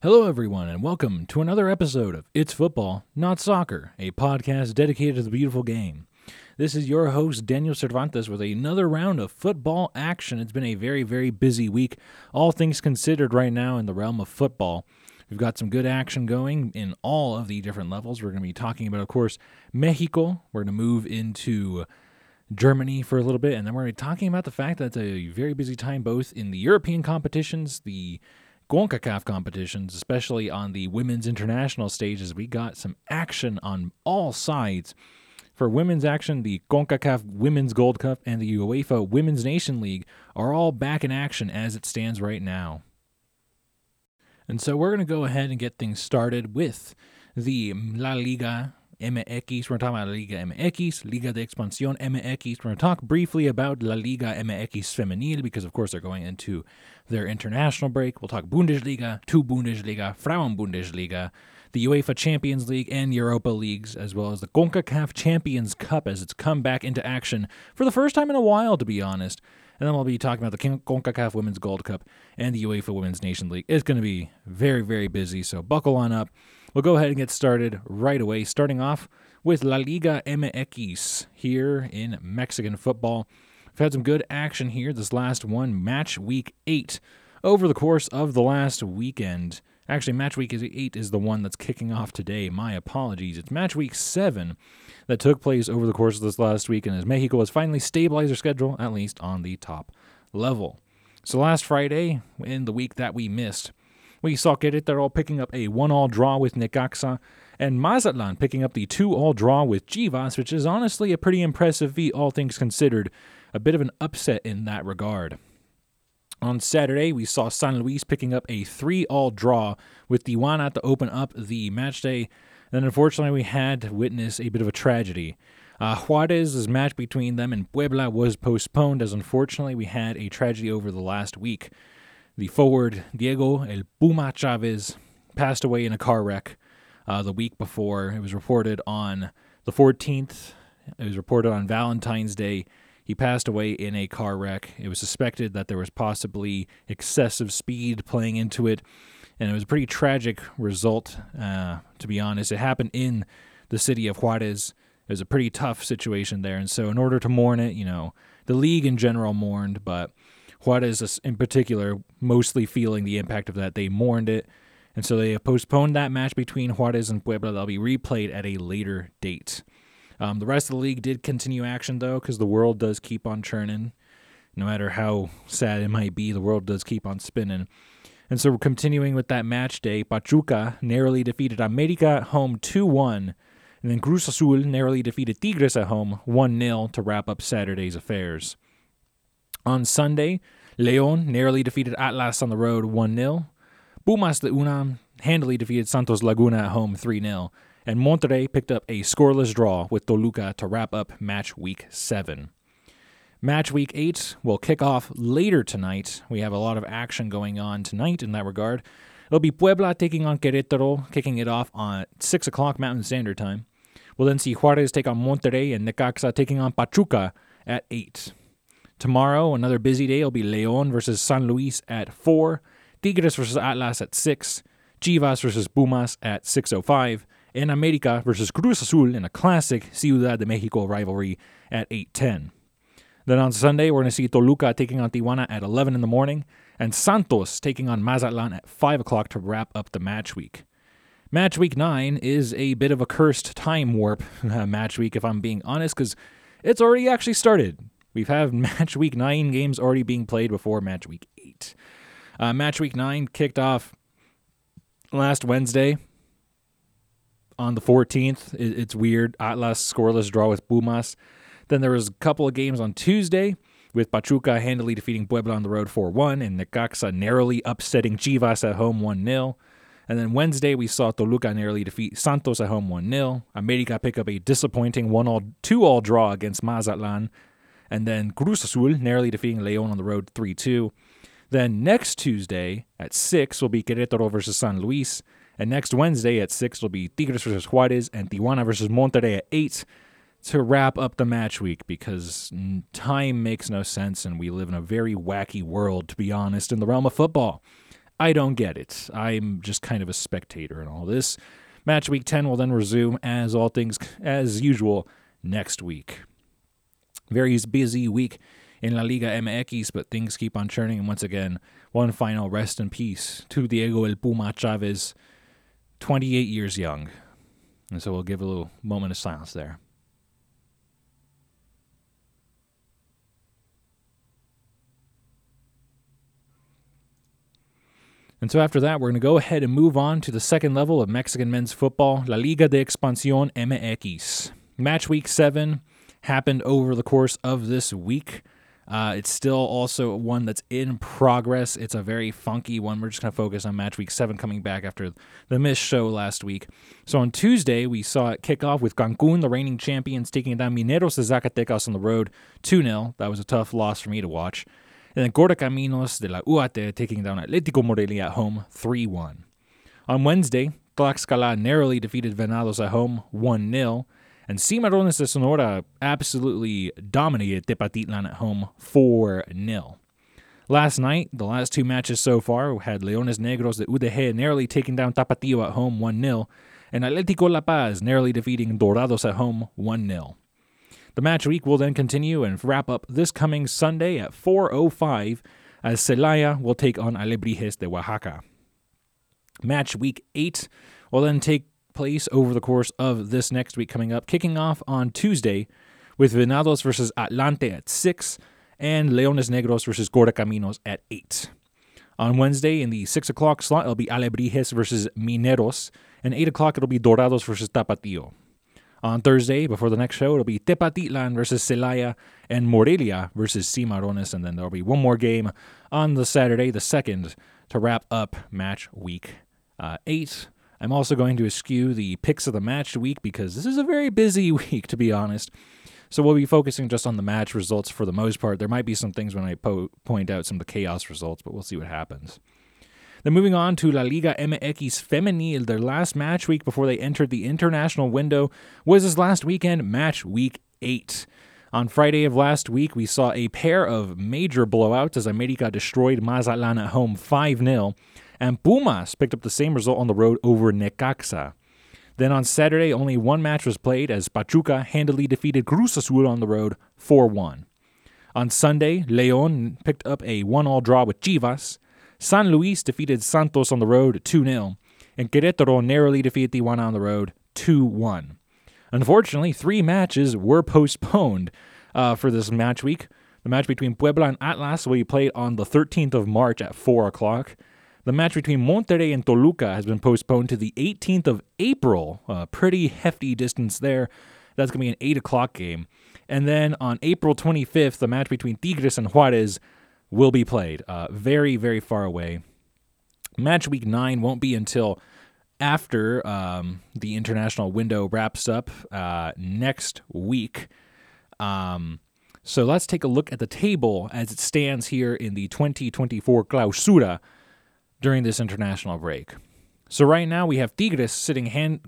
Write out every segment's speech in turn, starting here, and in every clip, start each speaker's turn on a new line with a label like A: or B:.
A: Hello, everyone, and welcome to another episode of It's Football, Not Soccer, a podcast dedicated to the beautiful game. This is your host, Daniel Cervantes, with another round of football action. It's been a very, very busy week, all things considered, right now in the realm of football. We've got some good action going in all of the different levels. We're going to be talking about, of course, Mexico. We're going to move into Germany for a little bit, and then we're going to be talking about the fact that it's a very busy time both in the European competitions, the CONCACAF competitions, especially on the women's international stages. We got some action on all sides. For women's action, the CONCACAF Women's Gold Cup and the UEFA Women's Nation League are all back in action as it stands right now. And so we're going to go ahead and get things started with the La Liga MX. We're talking about Liga MX, Liga de Expansión MX. We're going to talk briefly about La Liga MX Femenil because, of course, they're going into their international break. We'll talk Bundesliga, two Bundesliga, Frauen Bundesliga, the UEFA Champions League and Europa Leagues, as well as the CONCACAF Champions Cup as it's come back into action for the first time in a while, to be honest. And then we'll be talking about the CONCACAF Women's Gold Cup and the UEFA Women's Nation League. It's going to be very, very busy, so buckle on up. We'll go ahead and get started right away, starting off with La Liga MX here in Mexican football. We've had some good action here this last one, match week eight. Over the course of the last weekend, actually, match week eight is the one that's kicking off today. My apologies. It's match week seven that took place over the course of this last week, and as Mexico has finally stabilized their schedule, at least on the top level. So last Friday, in the week that we missed, we saw Querétaro picking up a one-all draw with Necaxa, and Mazatlan picking up the two-all draw with Chivas, which is honestly a pretty impressive feat, all things considered. A bit of an upset in that regard. On Saturday, we saw San Luis picking up a three-all draw with Tijuana to open up the match day. Then, unfortunately, we had to witness a bit of a tragedy. Uh, Juarez's match between them and Puebla was postponed, as unfortunately we had a tragedy over the last week. The forward Diego El Puma Chavez passed away in a car wreck uh, the week before. It was reported on the 14th. It was reported on Valentine's Day. He passed away in a car wreck. It was suspected that there was possibly excessive speed playing into it, and it was a pretty tragic result, uh, to be honest. It happened in the city of Juarez. It was a pretty tough situation there, and so in order to mourn it, you know, the league in general mourned, but Juarez in particular mostly feeling the impact of that. They mourned it, and so they postponed that match between Juarez and Puebla. They'll be replayed at a later date. Um, the rest of the league did continue action though, because the world does keep on churning. No matter how sad it might be, the world does keep on spinning. And so we're continuing with that match day. Pachuca narrowly defeated America at home 2 1. And then Cruz Azul narrowly defeated Tigres at home 1 0 to wrap up Saturday's affairs. On Sunday, Leon narrowly defeated Atlas on the road 1 0. Pumas de Unam handily defeated Santos Laguna at home 3 0. And Monterrey picked up a scoreless draw with Toluca to wrap up match week 7. Match week 8 will kick off later tonight. We have a lot of action going on tonight in that regard. It'll be Puebla taking on Querétaro, kicking it off on 6 o'clock Mountain Standard Time. We'll then see Juarez take on Monterrey and Necaxa taking on Pachuca at 8. Tomorrow, another busy day, will be Leon versus San Luis at 4, Tigres versus Atlas at 6, Chivas versus Pumas at 6.05, and America versus Cruz Azul in a classic Ciudad de Mexico rivalry at 8.10. Then on Sunday, we're going to see Toluca taking on Tijuana at 11 in the morning, and Santos taking on Mazatlan at 5 o'clock to wrap up the match week. Match week 9 is a bit of a cursed time warp uh, match week, if I'm being honest, because it's already actually started. We've had match week nine games already being played before match week eight. Uh, match week nine kicked off last Wednesday on the 14th. it's weird. Atlas scoreless draw with Pumas. Then there was a couple of games on Tuesday with Pachuca handily defeating Puebla on the road 4 1 and Necaxa narrowly upsetting Chivas at home 1 0. And then Wednesday, we saw Toluca narrowly defeat Santos at home 1 0. America pick up a disappointing 1 all 2 all draw against Mazatlan and then Cruz Azul narrowly defeating Leon on the road 3 2. Then next Tuesday at 6 will be Querétaro versus San Luis. And next Wednesday at 6 will be Tigres versus Juarez and Tijuana versus Monterrey at 8 to wrap up the match week because time makes no sense and we live in a very wacky world, to be honest, in the realm of football. I don't get it. I'm just kind of a spectator in all this. Match week 10 will then resume as all things as usual next week. Very busy week in La Liga MX, but things keep on churning. And once again, one final rest in peace to Diego El Puma Chavez, 28 years young. And so we'll give a little moment of silence there. And so after that, we're going to go ahead and move on to the second level of Mexican men's football, La Liga de Expansión MX. Match week seven happened over the course of this week. Uh, it's still also one that's in progress. It's a very funky one. We're just going to focus on match week seven coming back after the missed show last week. So on Tuesday, we saw it kick off with Cancun, the reigning champions, taking down Mineros de Zacatecas on the road 2 0. That was a tough loss for me to watch. And then Correcaminos de la UAT taking down Atletico Morelia at home 3 1. On Wednesday, Tlaxcala narrowly defeated Venados at home 1 0. And Cimarrones de Sonora absolutely dominated Tepatitlan at home 4 0. Last night, the last two matches so far had Leones Negros de UDG narrowly taking down Tapatío at home 1 0, and Atlético La Paz narrowly defeating Dorados at home 1 0. The match week will then continue and wrap up this coming Sunday at 4.05 as Celaya will take on Alebrijes de Oaxaca. Match week 8 will then take place over the course of this next week coming up, kicking off on Tuesday with Venados versus Atlante at 6 and Leones Negros versus Correcaminos at 8. On Wednesday in the 6 o'clock slot, it'll be Alebrijes versus Mineros, and 8 o'clock it'll be Dorados versus Tapatío. On Thursday, before the next show, it'll be Tepatitlan versus Celaya and Morelia versus Cimarrones, and then there'll be one more game on the Saturday, the 2nd, to wrap up match week uh, 8. I'm also going to eschew the picks of the match week because this is a very busy week, to be honest. So we'll be focusing just on the match results for the most part. There might be some things when I po- point out some of the chaos results, but we'll see what happens. Then moving on to La Liga MX Femenil, their last match week before they entered the international window was this last weekend, match week 8. On Friday of last week, we saw a pair of major blowouts as America destroyed Mazatlan at home 5 0 and Pumas picked up the same result on the road over Necaxa. Then on Saturday, only one match was played as Pachuca handily defeated Cruz Azul on the road 4 1. On Sunday, Leon picked up a 1 all draw with Chivas. San Luis defeated Santos on the road 2 0. And Querétaro narrowly defeated Tijuana on the road 2 1. Unfortunately, three matches were postponed uh, for this match week. The match between Puebla and Atlas will be played on the 13th of March at 4 o'clock. The match between Monterrey and Toluca has been postponed to the 18th of April. A pretty hefty distance there. That's going to be an 8 o'clock game. And then on April 25th, the match between Tigres and Juarez will be played. Uh, very, very far away. Match week 9 won't be until after um, the international window wraps up uh, next week. Um, so let's take a look at the table as it stands here in the 2024 Clausura during this international break. So right now we have Tigres sitting hand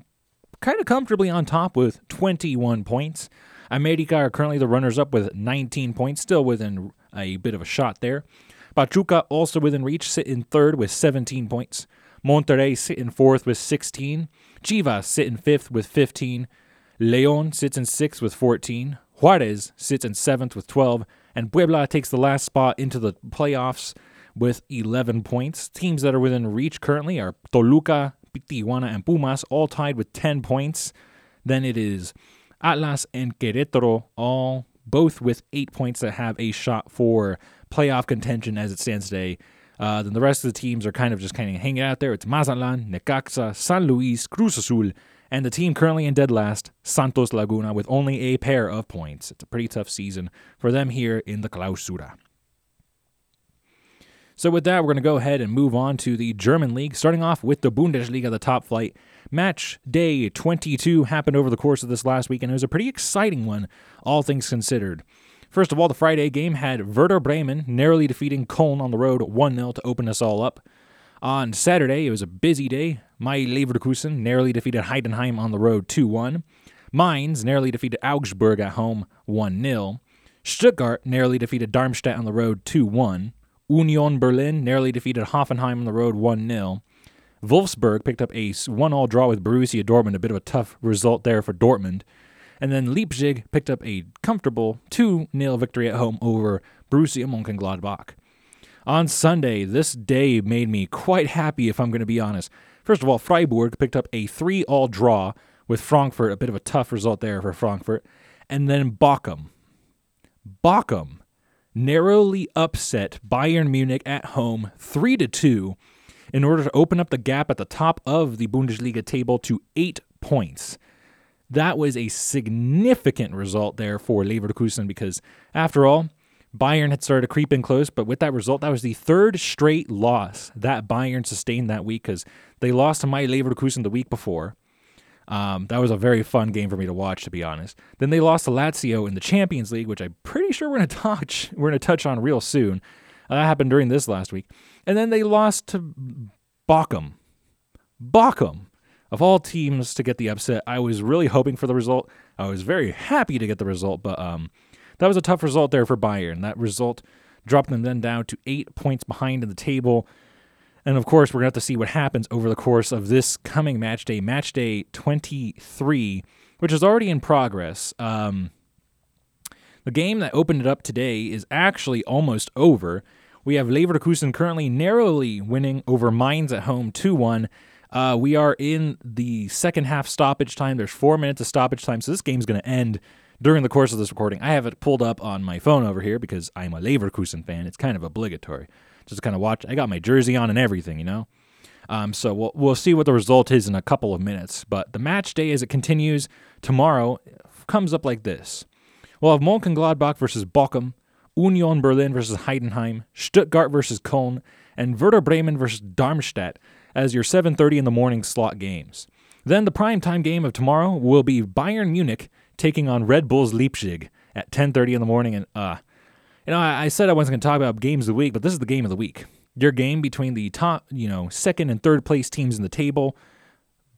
A: kind of comfortably on top with 21 points. America are currently the runners up with 19 points, still within a bit of a shot there. Pachuca also within reach, sit in third with 17 points. Monterrey sit in fourth with 16. Chivas sit in fifth with 15. Leon sits in sixth with 14. Juarez sits in seventh with 12. And Puebla takes the last spot into the playoffs with 11 points. Teams that are within reach currently are Toluca, Tijuana, and Pumas, all tied with 10 points. Then it is Atlas and Querétaro, all both with eight points that have a shot for playoff contention as it stands today. Uh, then the rest of the teams are kind of just kind of hanging out there. It's Mazatlan, Necaxa, San Luis, Cruz Azul, and the team currently in dead last, Santos Laguna, with only a pair of points. It's a pretty tough season for them here in the Clausura. So, with that, we're going to go ahead and move on to the German league, starting off with the Bundesliga, the top flight. Match day 22 happened over the course of this last week, and it was a pretty exciting one, all things considered. First of all, the Friday game had Werder Bremen narrowly defeating Köln on the road 1 0 to open us all up. On Saturday, it was a busy day. My Leverkusen narrowly defeated Heidenheim on the road 2 1. Mainz narrowly defeated Augsburg at home 1 0. Stuttgart narrowly defeated Darmstadt on the road 2 1. Union Berlin narrowly defeated Hoffenheim on the road 1 0. Wolfsburg picked up a 1 all draw with Borussia Dortmund, a bit of a tough result there for Dortmund. And then Leipzig picked up a comfortable 2 0 victory at home over Borussia Mönchengladbach. On Sunday, this day made me quite happy, if I'm going to be honest. First of all, Freiburg picked up a 3 all draw with Frankfurt, a bit of a tough result there for Frankfurt. And then Bochum. Bochum narrowly upset Bayern Munich at home 3 to 2 in order to open up the gap at the top of the Bundesliga table to 8 points. That was a significant result there for Leverkusen because after all, Bayern had started to creep in close, but with that result, that was the third straight loss that Bayern sustained that week because they lost to my Leverkusen the week before. Um, that was a very fun game for me to watch, to be honest. Then they lost to Lazio in the Champions League, which I'm pretty sure we're gonna touch. We're gonna touch on real soon. Uh, that happened during this last week, and then they lost to Bochum. Bochum, of all teams to get the upset, I was really hoping for the result. I was very happy to get the result, but um, that was a tough result there for Bayern. That result dropped them then down to eight points behind in the table. And of course, we're going to have to see what happens over the course of this coming match day, match day 23, which is already in progress. Um, the game that opened it up today is actually almost over. We have Leverkusen currently narrowly winning over Mainz at home 2 1. Uh, we are in the second half stoppage time. There's four minutes of stoppage time, so this game's going to end during the course of this recording. I have it pulled up on my phone over here because I'm a Leverkusen fan. It's kind of obligatory just kind of watch. I got my jersey on and everything, you know. Um, so we'll we'll see what the result is in a couple of minutes. But the match day, as it continues tomorrow, comes up like this: We'll have Mönchengladbach versus Bochum, Union Berlin versus Heidenheim, Stuttgart versus Köln, and Werder Bremen versus Darmstadt as your 7:30 in the morning slot games. Then the prime time game of tomorrow will be Bayern Munich taking on Red Bulls Leipzig at 10:30 in the morning, and uh, you know, I, I said I wasn't going to talk about games of the week, but this is the game of the week. Your game between the top, you know, second and third place teams in the table.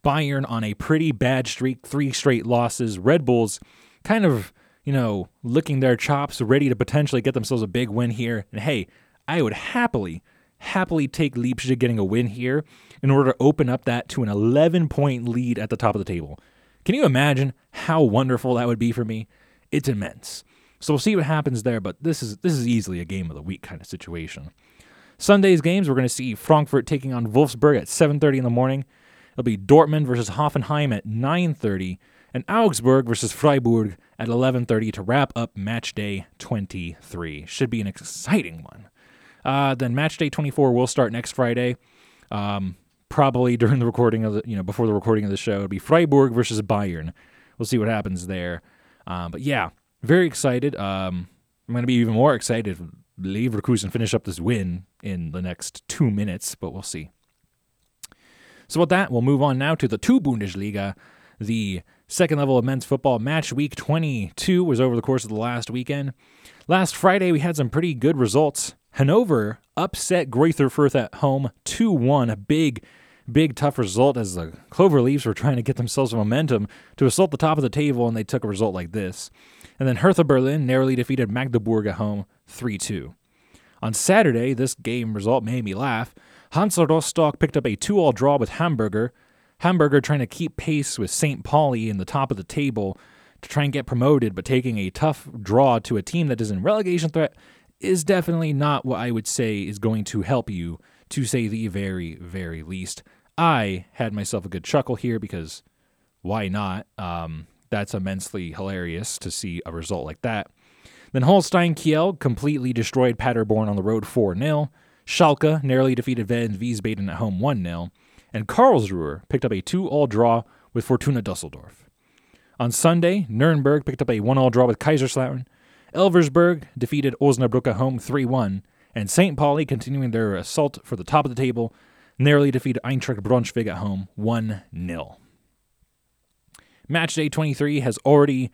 A: Bayern on a pretty bad streak, three straight losses. Red Bulls kind of, you know, licking their chops, ready to potentially get themselves a big win here. And hey, I would happily, happily take Leipzig getting a win here in order to open up that to an 11 point lead at the top of the table. Can you imagine how wonderful that would be for me? It's immense. So we'll see what happens there, but this is this is easily a game of the week kind of situation. Sunday's games, we're going to see Frankfurt taking on Wolfsburg at 7:30 in the morning. It'll be Dortmund versus Hoffenheim at 9:30 and Augsburg versus Freiburg at 11:30 to wrap up match day 23. Should be an exciting one. Uh, then match day 24 will start next Friday. Um, probably during the recording of the, you know, before the recording of the show, it'll be Freiburg versus Bayern. We'll see what happens there. Um, but yeah, very excited. Um, I'm going to be even more excited if Leverkusen finish up this win in the next two minutes, but we'll see. So with that, we'll move on now to the two Bundesliga. The second level of men's football match week 22 was over the course of the last weekend. Last Friday, we had some pretty good results. Hanover upset Greuther Fürth at home 2 1, a big big tough result as the Clover Leafs were trying to get themselves momentum to assault the top of the table, and they took a result like this. And then Hertha Berlin narrowly defeated Magdeburg at home 3 2. On Saturday, this game result made me laugh. Hansa Rostock picked up a 2 all draw with Hamburger. Hamburger trying to keep pace with St. Pauli in the top of the table to try and get promoted, but taking a tough draw to a team that is in relegation threat is definitely not what I would say is going to help you, to say the very, very least. I had myself a good chuckle here because why not? Um, that's immensely hilarious to see a result like that. Then Holstein Kiel completely destroyed Paderborn on the road 4 0. Schalke narrowly defeated Wehen Wiesbaden at home 1 0. And Karlsruhe picked up a 2 all draw with Fortuna Dusseldorf. On Sunday, Nuremberg picked up a 1 all draw with Kaiserslautern. Elversberg defeated Osnabrück at home 3 1. And St. Pauli, continuing their assault for the top of the table, narrowly defeated Eintracht Braunschweig at home 1 0. Match day 23 has already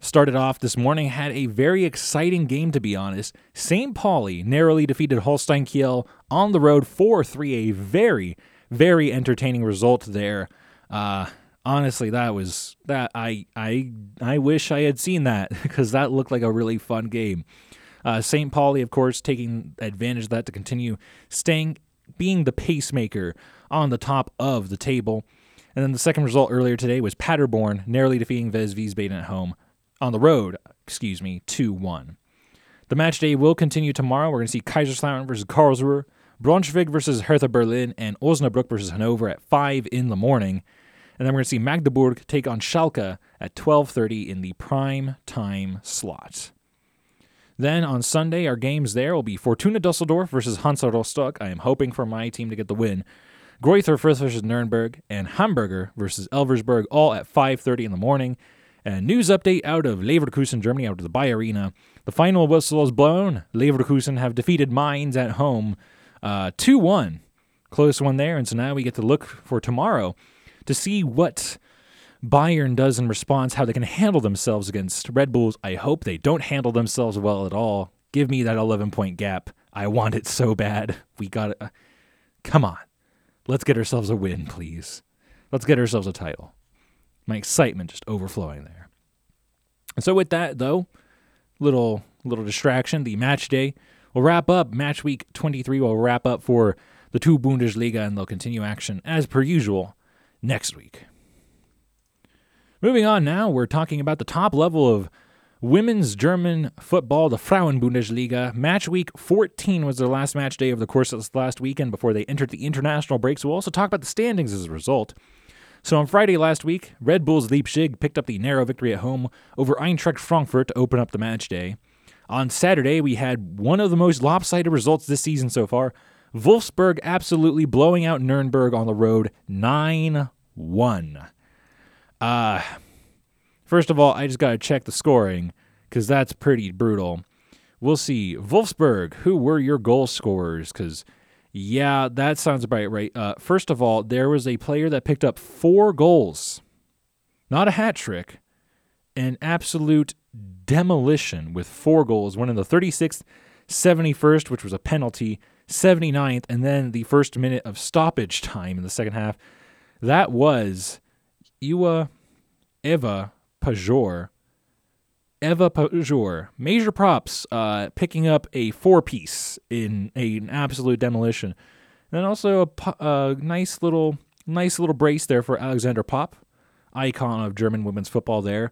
A: started off this morning, had a very exciting game, to be honest. St. Pauli narrowly defeated Holstein Kiel on the road 4 3, a very, very entertaining result there. Uh, honestly, that was that I I I wish I had seen that because that looked like a really fun game. Uh, St. Pauli, of course, taking advantage of that to continue staying, being the pacemaker on the top of the table. And then the second result earlier today was Paderborn narrowly defeating Wehen Wiesbaden at home on the road, excuse me, 2 1. The match day will continue tomorrow. We're going to see Kaiserslautern versus Karlsruhe, Braunschweig versus Hertha Berlin, and Osnabrück versus Hanover at 5 in the morning. And then we're going to see Magdeburg take on Schalke at 12:30 in the prime time slot. Then on Sunday, our games there will be Fortuna Dusseldorf versus Hansa Rostock. I am hoping for my team to get the win. Greuther versus Nuremberg, and Hamburger versus Elversberg, all at 5.30 in the morning. And news update out of Leverkusen, Germany, out of the Bayer Arena. The final whistle is blown. Leverkusen have defeated Mainz at home uh, 2 1. Close one there. And so now we get to look for tomorrow to see what Bayern does in response, how they can handle themselves against Red Bulls. I hope they don't handle themselves well at all. Give me that 11 point gap. I want it so bad. We got it. Uh, come on. Let's get ourselves a win, please. Let's get ourselves a title. My excitement just overflowing there. And so with that though, little little distraction, the match day will wrap up. Match week 23 will wrap up for the two Bundesliga and they'll continue action as per usual next week. Moving on now, we're talking about the top level of Women's German football, the Frauenbundesliga. Match week 14 was their last match day of the course this last weekend before they entered the international breaks. We'll also talk about the standings as a result. So on Friday last week, Red Bulls Leipzig picked up the narrow victory at home over Eintracht Frankfurt to open up the match day. On Saturday, we had one of the most lopsided results this season so far. Wolfsburg absolutely blowing out Nuremberg on the road 9 1. Uh, First of all, I just got to check the scoring because that's pretty brutal. We'll see. Wolfsburg, who were your goal scorers? Because, yeah, that sounds about right. Uh, first of all, there was a player that picked up four goals, not a hat trick, an absolute demolition with four goals, one in the 36th, 71st, which was a penalty, 79th, and then the first minute of stoppage time in the second half. That was Iwa Eva Pajor. Eva Pajor, major props, uh, picking up a four piece in a, an absolute demolition. And then also a, a nice little nice little brace there for Alexandra Popp, icon of German women's football there.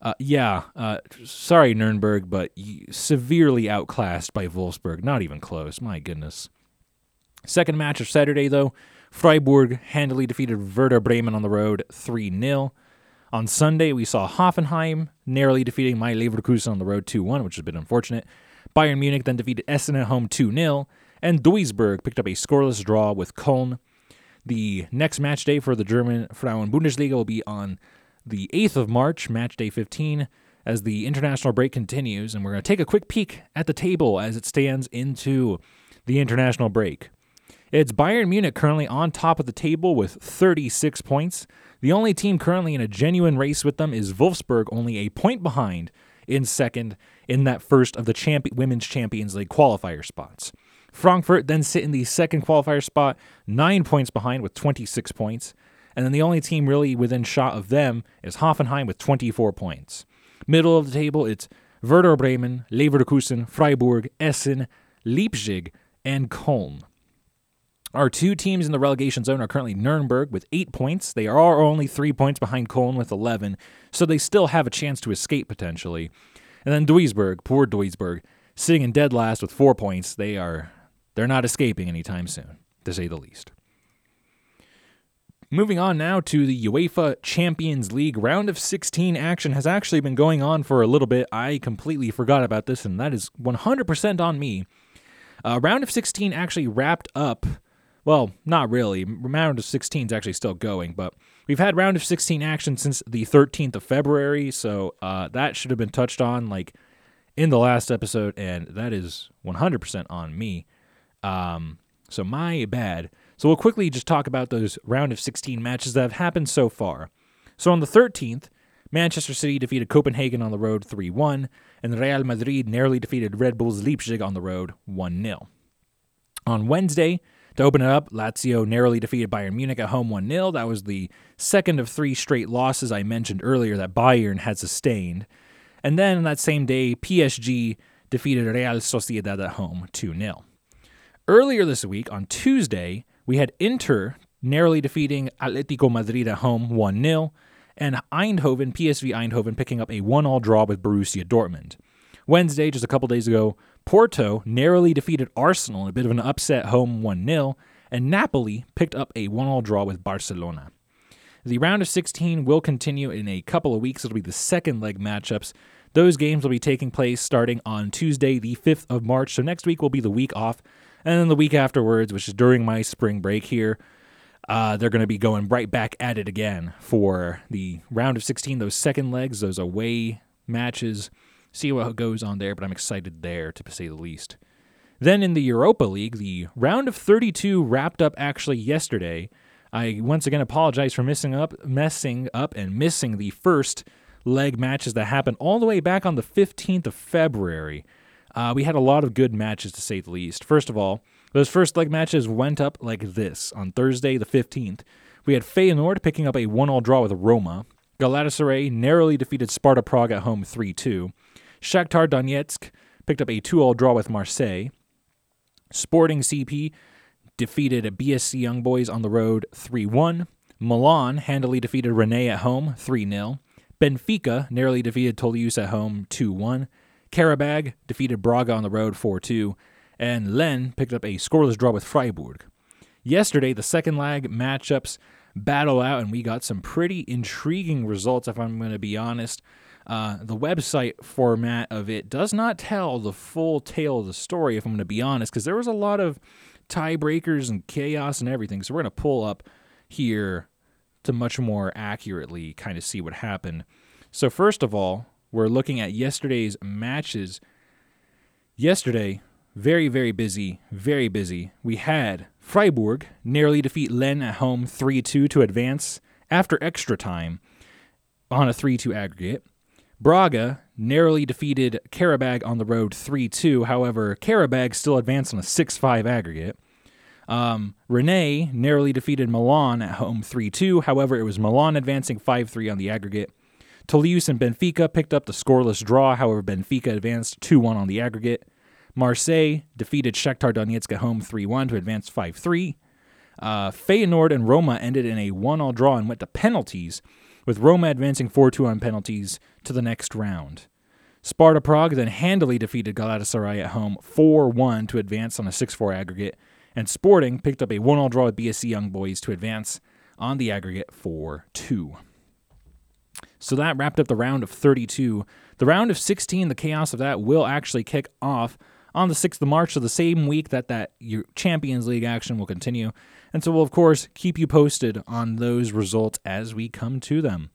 A: Uh, yeah, uh, sorry, Nuremberg, but severely outclassed by Wolfsburg. Not even close. My goodness. Second match of Saturday, though, Freiburg handily defeated Werder Bremen on the road 3 0. On Sunday, we saw Hoffenheim narrowly defeating my Leverkusen on the road 2 1, which has been unfortunate. Bayern Munich then defeated Essen at home 2 0, and Duisburg picked up a scoreless draw with Köln. The next match day for the German Frauen Bundesliga will be on the 8th of March, match day 15, as the international break continues. And we're going to take a quick peek at the table as it stands into the international break. It's Bayern Munich currently on top of the table with 36 points. The only team currently in a genuine race with them is Wolfsburg, only a point behind in second in that first of the Women's Champions League qualifier spots. Frankfurt then sit in the second qualifier spot, nine points behind with 26 points. And then the only team really within shot of them is Hoffenheim with 24 points. Middle of the table, it's Werder Bremen, Leverkusen, Freiburg, Essen, Leipzig, and Köln. Our two teams in the relegation zone are currently Nuremberg with eight points. They are only three points behind Köln with 11, so they still have a chance to escape potentially. And then Duisburg, poor Duisburg, sitting in dead last with four points. They are they're not escaping anytime soon, to say the least. Moving on now to the UEFA Champions League. Round of 16 action has actually been going on for a little bit. I completely forgot about this, and that is 100% on me. Uh, round of 16 actually wrapped up well, not really. Round of 16 is actually still going, but we've had round of 16 action since the 13th of February, so uh, that should have been touched on like in the last episode, and that is 100% on me. Um, so my bad. So we'll quickly just talk about those round of 16 matches that have happened so far. So on the 13th, Manchester City defeated Copenhagen on the road 3 1, and Real Madrid narrowly defeated Red Bulls Leipzig on the road 1 0. On Wednesday, to open it up, Lazio narrowly defeated Bayern Munich at home 1 0. That was the second of three straight losses I mentioned earlier that Bayern had sustained. And then that same day, PSG defeated Real Sociedad at home 2 0. Earlier this week, on Tuesday, we had Inter narrowly defeating Atletico Madrid at home 1 0, and Eindhoven, PSV Eindhoven, picking up a 1 all draw with Borussia Dortmund. Wednesday, just a couple days ago, Porto narrowly defeated Arsenal in a bit of an upset home 1 0, and Napoli picked up a 1 all draw with Barcelona. The round of 16 will continue in a couple of weeks. It'll be the second leg matchups. Those games will be taking place starting on Tuesday, the 5th of March. So next week will be the week off. And then the week afterwards, which is during my spring break here, uh, they're going to be going right back at it again for the round of 16, those second legs, those away matches. See what goes on there, but I'm excited there to say the least. Then in the Europa League, the round of 32 wrapped up actually yesterday. I once again apologize for missing up, messing up, and missing the first leg matches that happened all the way back on the 15th of February. Uh, we had a lot of good matches to say the least. First of all, those first leg matches went up like this on Thursday the 15th. We had Feyenoord picking up a 1 all draw with Roma. Galatasaray narrowly defeated Sparta Prague at home 3 2. Shakhtar Donetsk picked up a 2 all draw with Marseille. Sporting CP defeated BSC Young Boys on the road 3 1. Milan handily defeated Rennes at home 3 0. Benfica narrowly defeated Toulouse at home 2 1. Qarabag defeated Braga on the road 4 2. And Lens picked up a scoreless draw with Freiburg. Yesterday, the second leg matchups battle out, and we got some pretty intriguing results, if I'm going to be honest. Uh, the website format of it does not tell the full tale of the story, if I'm going to be honest, because there was a lot of tiebreakers and chaos and everything. So we're going to pull up here to much more accurately kind of see what happened. So, first of all, we're looking at yesterday's matches. Yesterday, very, very busy, very busy. We had Freiburg narrowly defeat Lens at home 3 2 to advance after extra time on a 3 2 aggregate. Braga narrowly defeated Qarabag on the road 3 2. However, Qarabag still advanced on a 6 5 aggregate. Um, narrowly defeated Milan at home 3 2. However, it was Milan advancing 5 3 on the aggregate. Toulouse and Benfica picked up the scoreless draw. However, Benfica advanced 2 1 on the aggregate. Marseille defeated Shakhtar Donetsk at home 3 1 to advance 5 3. Uh, Feyenoord and Roma ended in a 1 all draw and went to penalties, with Roma advancing 4 2 on penalties to the next round. Sparta Prague then handily defeated Galatasaray at home 4 1 to advance on a 6 4 aggregate, and Sporting picked up a 1 all draw with BSC Young Boys to advance on the aggregate 4 2. So that wrapped up the round of 32. The round of 16, the chaos of that, will actually kick off on the 6th of March, so the same week that that Champions League action will continue. And so we'll, of course, keep you posted on those results as we come to them.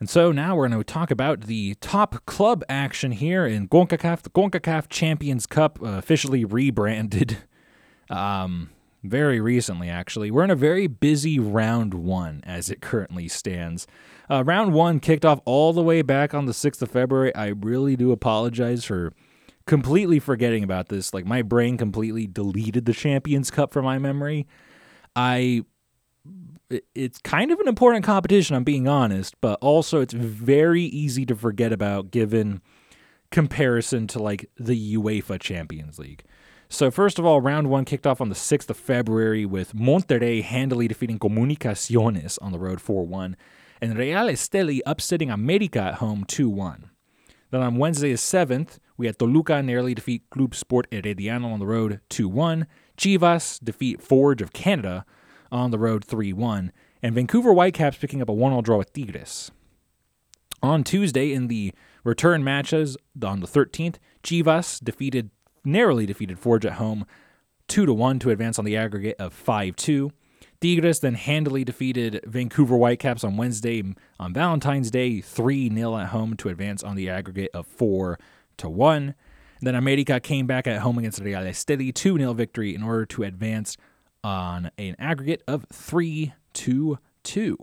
A: And so now we're going to talk about the top club action here in CONCACAF, the CONCACAF Champions Cup, uh, officially rebranded um, very recently, actually. We're in a very busy round one as it currently stands. Uh, round one kicked off all the way back on the 6th of February. I really do apologize for completely forgetting about this. Like, my brain completely deleted the Champions Cup from my memory. I. It's kind of an important competition, I'm being honest, but also it's very easy to forget about given comparison to like the UEFA Champions League. So, first of all, round one kicked off on the 6th of February with Monterrey handily defeating Comunicaciones on the road 4 1, and Real Esteli upsetting America at home 2 1. Then on Wednesday the 7th, we had Toluca narrowly defeat Club Sport Herediano on the road 2 1, Chivas defeat Forge of Canada on the road 3 1, and Vancouver Whitecaps picking up a 1 0 draw with Tigres. On Tuesday, in the return matches on the 13th, Chivas defeated narrowly defeated Forge at home 2 1 to advance on the aggregate of 5 2. Tigres then handily defeated Vancouver Whitecaps on Wednesday on Valentine's Day 3 0 at home to advance on the aggregate of 4 to 1. Then America came back at home against Real Esteli 2 0 victory in order to advance on an aggregate of 3 to 2.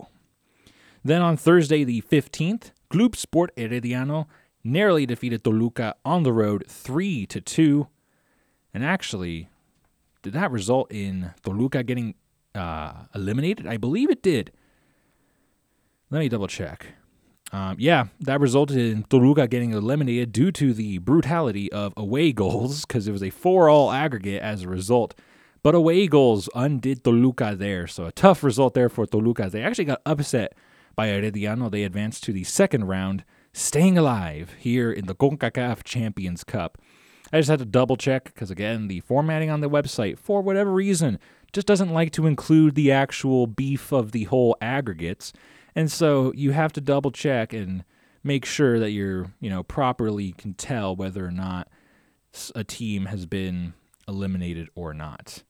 A: Then on Thursday the 15th, Club Sport Herediano narrowly defeated Toluca on the road 3 to 2. And actually, did that result in Toluca getting uh, eliminated? I believe it did. Let me double check. Um, yeah, that resulted in Toluca getting eliminated due to the brutality of away goals because it was a 4 all aggregate as a result. But away goals undid Toluca there, so a tough result there for Toluca. They actually got upset by Herediano. They advanced to the second round, staying alive here in the CONCACAF Champions Cup. I just had to double check because, again, the formatting on the website, for whatever reason, just doesn't like to include the actual beef of the whole aggregates. And so you have to double check and make sure that you're, you know, properly can tell whether or not a team has been eliminated or not.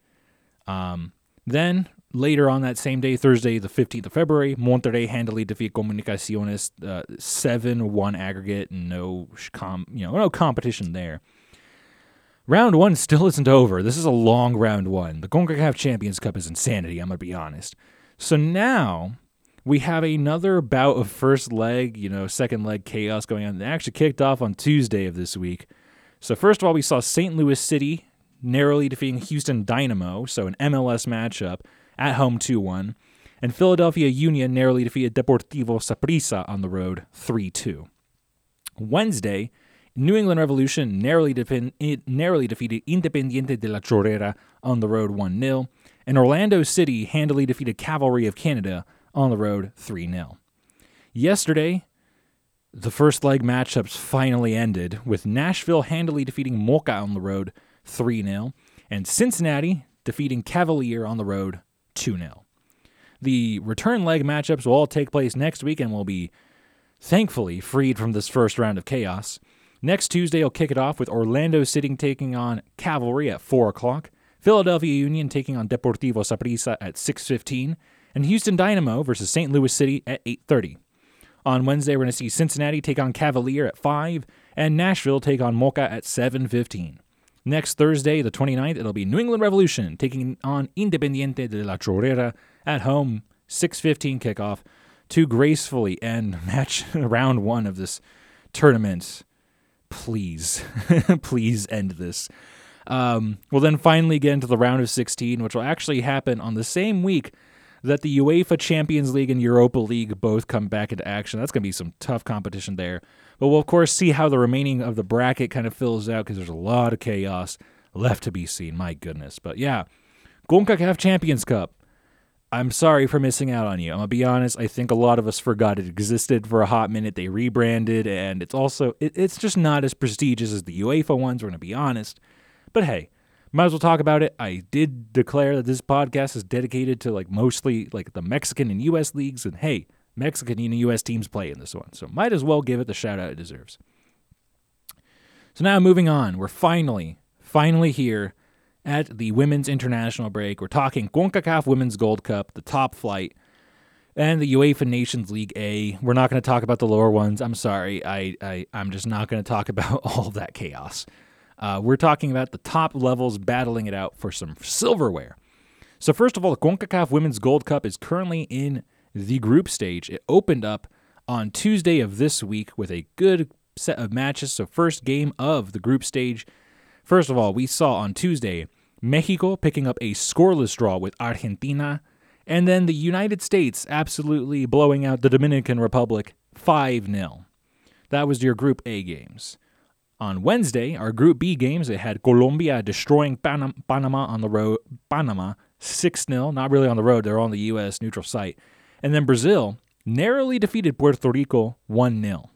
A: Um, then later on that same day, Thursday, the 15th of February, Monterrey handily defeat Comunicaciones uh, 7-1 aggregate, and no com- you know, no competition there. Round one still isn't over. This is a long round one. The CONCACAF Champions Cup is insanity, I'm going to be honest. So now we have another bout of first leg, you know, second leg chaos going on. It actually kicked off on Tuesday of this week. So, first of all, we saw St. Louis City narrowly defeating Houston Dynamo, so an MLS matchup, at home 2 1. And Philadelphia Union narrowly defeated Deportivo Saprissa on the road 3 2. Wednesday, New England Revolution narrowly, narrowly defeated Independiente de la Chorrera on the road 1 0. And Orlando City handily defeated Cavalry of Canada on the road 3 0. Yesterday, the first leg matchups finally ended, with Nashville handily defeating Moca on the road 3 0, and Cincinnati defeating Cavalier on the road 2 0. The return leg matchups will all take place next week and will be thankfully freed from this first round of chaos. Next Tuesday, will kick it off with Orlando City taking on Cavalry at 4 o'clock, Philadelphia Union taking on Deportivo Saprissa at 6.15, and Houston Dynamo versus St. Louis City at 8:30. On Wednesday, we're going to see Cincinnati take on Cavalier at 5 and Nashville take on Moca at 7:15. Next Thursday, the 29th, it'll be New England Revolution taking on Independiente de la Chorrera at home, 6:15 kickoff to gracefully end match round 1 of this tournament. Please, please end this. Um, we'll then finally get into the round of 16, which will actually happen on the same week that the UEFA Champions League and Europa League both come back into action. That's going to be some tough competition there. But we'll, of course, see how the remaining of the bracket kind of fills out because there's a lot of chaos left to be seen. My goodness. But yeah, CONCACAF Champions Cup. I'm sorry for missing out on you. I'm going to be honest. I think a lot of us forgot it existed for a hot minute. They rebranded, and it's also, it, it's just not as prestigious as the UEFA ones. We're to be honest. But hey, might as well talk about it. I did declare that this podcast is dedicated to like mostly like the Mexican and U.S. leagues, and hey, Mexican and U.S. teams play in this one, so might as well give it the shout out it deserves. So now moving on, we're finally, finally here at the women's international break. We're talking CONCACAF Women's Gold Cup, the top flight, and the UEFA Nations League A. We're not going to talk about the lower ones. I'm sorry. I, I I'm just not going to talk about all that chaos. Uh, we're talking about the top levels battling it out for some silverware. So, first of all, the CONCACAF Women's Gold Cup is currently in the group stage. It opened up on Tuesday of this week with a good set of matches. So, first game of the group stage. First of all, we saw on Tuesday Mexico picking up a scoreless draw with Argentina, and then the United States absolutely blowing out the Dominican Republic 5 0. That was your Group A games. On Wednesday, our Group B games, it had Colombia destroying Panam- Panama on the road, Panama 6 0, not really on the road, they're on the U.S. neutral site. And then Brazil narrowly defeated Puerto Rico 1 0.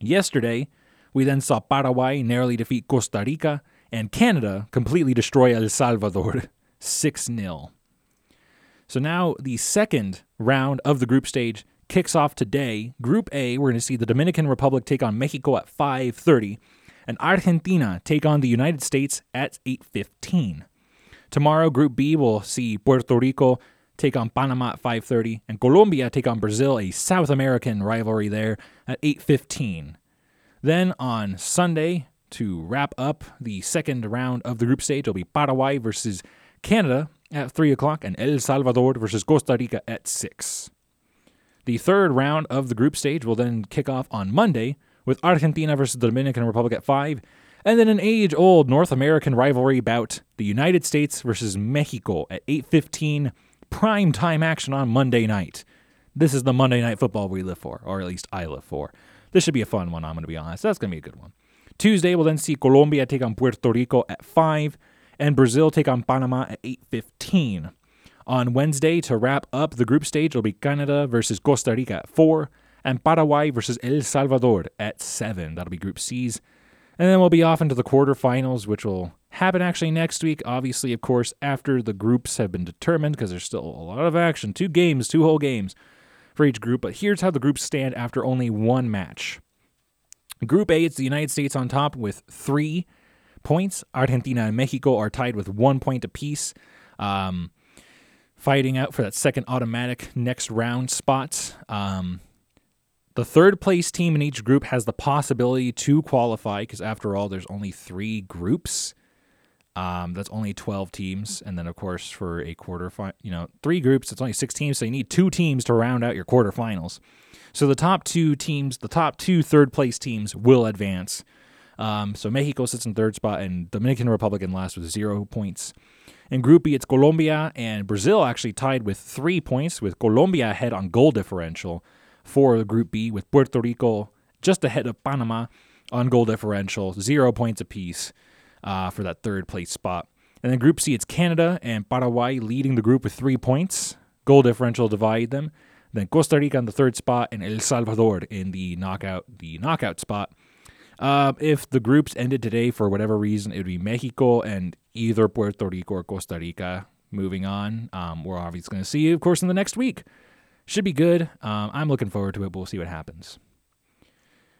A: Yesterday, we then saw Paraguay narrowly defeat Costa Rica and Canada completely destroy El Salvador 6 0. So now the second round of the group stage kicks off today. Group A, we're going to see the Dominican Republic take on Mexico at 5:30 and Argentina take on the United States at 8:15. Tomorrow, Group B will see Puerto Rico take on Panama at 5:30 and Colombia take on Brazil, a South American rivalry there at 8:15. Then on Sunday, to wrap up the second round of the group stage, it'll be Paraguay versus Canada at 3 o'clock and El Salvador versus Costa Rica at 6. The third round of the group stage will then kick off on Monday with Argentina versus the Dominican Republic at 5, and then an age-old North American rivalry bout, the United States versus Mexico at 8:15 prime time action on Monday night. This is the Monday night football we live for, or at least I live for. This should be a fun one, I'm going to be honest. That's going to be a good one. Tuesday, we'll then see Colombia take on Puerto Rico at 5 and Brazil take on Panama at 8.15. On Wednesday, to wrap up the group stage, it'll be Canada versus Costa Rica at 4 and Paraguay versus El Salvador at 7. That'll be Group C's. And then we'll be off into the quarterfinals, which will happen actually next week. Obviously, of course, after the groups have been determined, because there's still a lot of action. Two games, two whole games for each group. But here's how the groups stand after only one match. Group A, it's the United States on top with three points. Argentina and Mexico are tied with one point apiece, um, fighting out for that second automatic next round spot. Um, the third place team in each group has the possibility to qualify because, after all, there's only three groups. Um, that's only 12 teams. And then, of course, for a quarter, you know, three groups, it's only six teams. So you need two teams to round out your quarterfinals. So the top two teams, the top two third place teams will advance. Um, so Mexico sits in third spot and Dominican Republic in last with zero points. In Group B, it's Colombia and Brazil actually tied with three points, with Colombia ahead on goal differential for Group B, with Puerto Rico just ahead of Panama on goal differential, zero points apiece uh, for that third place spot. And then Group C, it's Canada and Paraguay leading the group with three points. Goal differential divide them. Then Costa Rica in the third spot and El Salvador in the knockout the knockout spot. Uh, if the groups ended today for whatever reason, it would be Mexico and either Puerto Rico or Costa Rica moving on. Um, we're obviously going to see, of course, in the next week. Should be good. Um, I'm looking forward to it, we'll see what happens.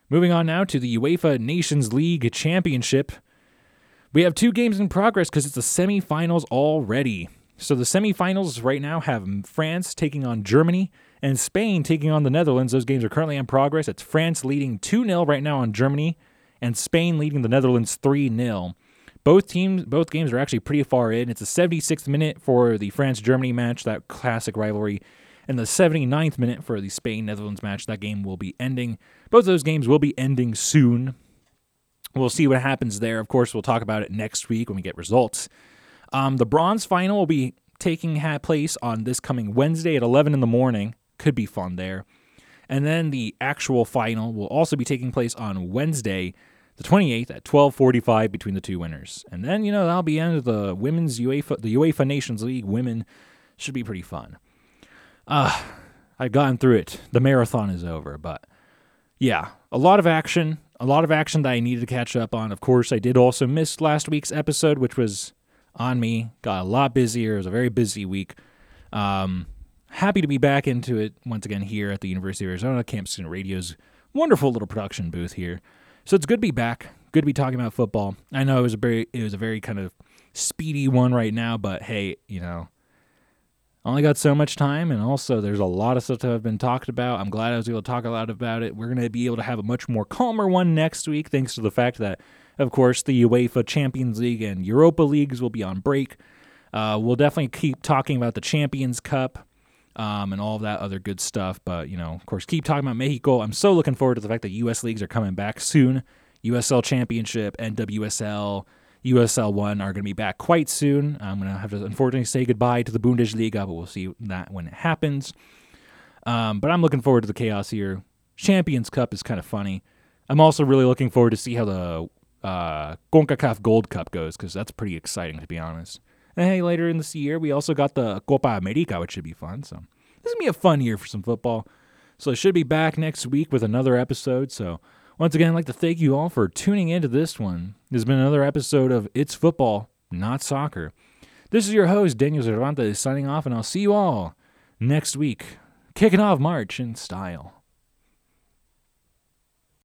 A: Moving on now to the UEFA Nations League Championship. We have two games in progress because it's the semifinals already. So the semifinals right now have France taking on Germany and Spain taking on the Netherlands. Those games are currently in progress. It's France leading 2 0 right now on Germany, and Spain leading the Netherlands 3 0. Both teams, both games are actually pretty far in. It's the 76th minute for the France Germany match, that classic rivalry, and the 79th minute for the Spain Netherlands match. That game will be ending. Both of those games will be ending soon. We'll see what happens there. Of course, we'll talk about it next week when we get results. Um, the bronze final will be taking place on this coming Wednesday at 11 in the morning. Could be fun there. And then the actual final will also be taking place on Wednesday, the 28th at 12:45 between the two winners. And then, you know, that'll be end of the women's UEFA the UEFA Nations League women should be pretty fun. Uh I've gotten through it. The marathon is over, but yeah, a lot of action, a lot of action that I needed to catch up on. Of course, I did also miss last week's episode, which was on me. Got a lot busier. It was a very busy week. Um, happy to be back into it once again here at the University of Arizona Campus Student Radio's wonderful little production booth here. So it's good to be back. Good to be talking about football. I know it was a very it was a very kind of speedy one right now, but hey, you know, only got so much time, and also there's a lot of stuff that have been talked about. I'm glad I was able to talk a lot about it. We're going to be able to have a much more calmer one next week, thanks to the fact that of course, the UEFA Champions League and Europa Leagues will be on break. Uh, we'll definitely keep talking about the Champions Cup um, and all of that other good stuff. But, you know, of course, keep talking about Mexico. I'm so looking forward to the fact that U.S. leagues are coming back soon. USL Championship and WSL, USL 1 are going to be back quite soon. I'm going to have to unfortunately say goodbye to the Bundesliga, but we'll see that when it happens. Um, but I'm looking forward to the chaos here. Champions Cup is kind of funny. I'm also really looking forward to see how the uh, CONCACAF Gold Cup goes because that's pretty exciting to be honest. And hey, later in this year we also got the Copa America, which should be fun. So this is gonna be a fun year for some football. So I should be back next week with another episode. So once again, I'd like to thank you all for tuning into this one. This has been another episode of It's Football, Not Soccer. This is your host, Daniel Cervantes, signing off, and I'll see you all next week, kicking off March in style.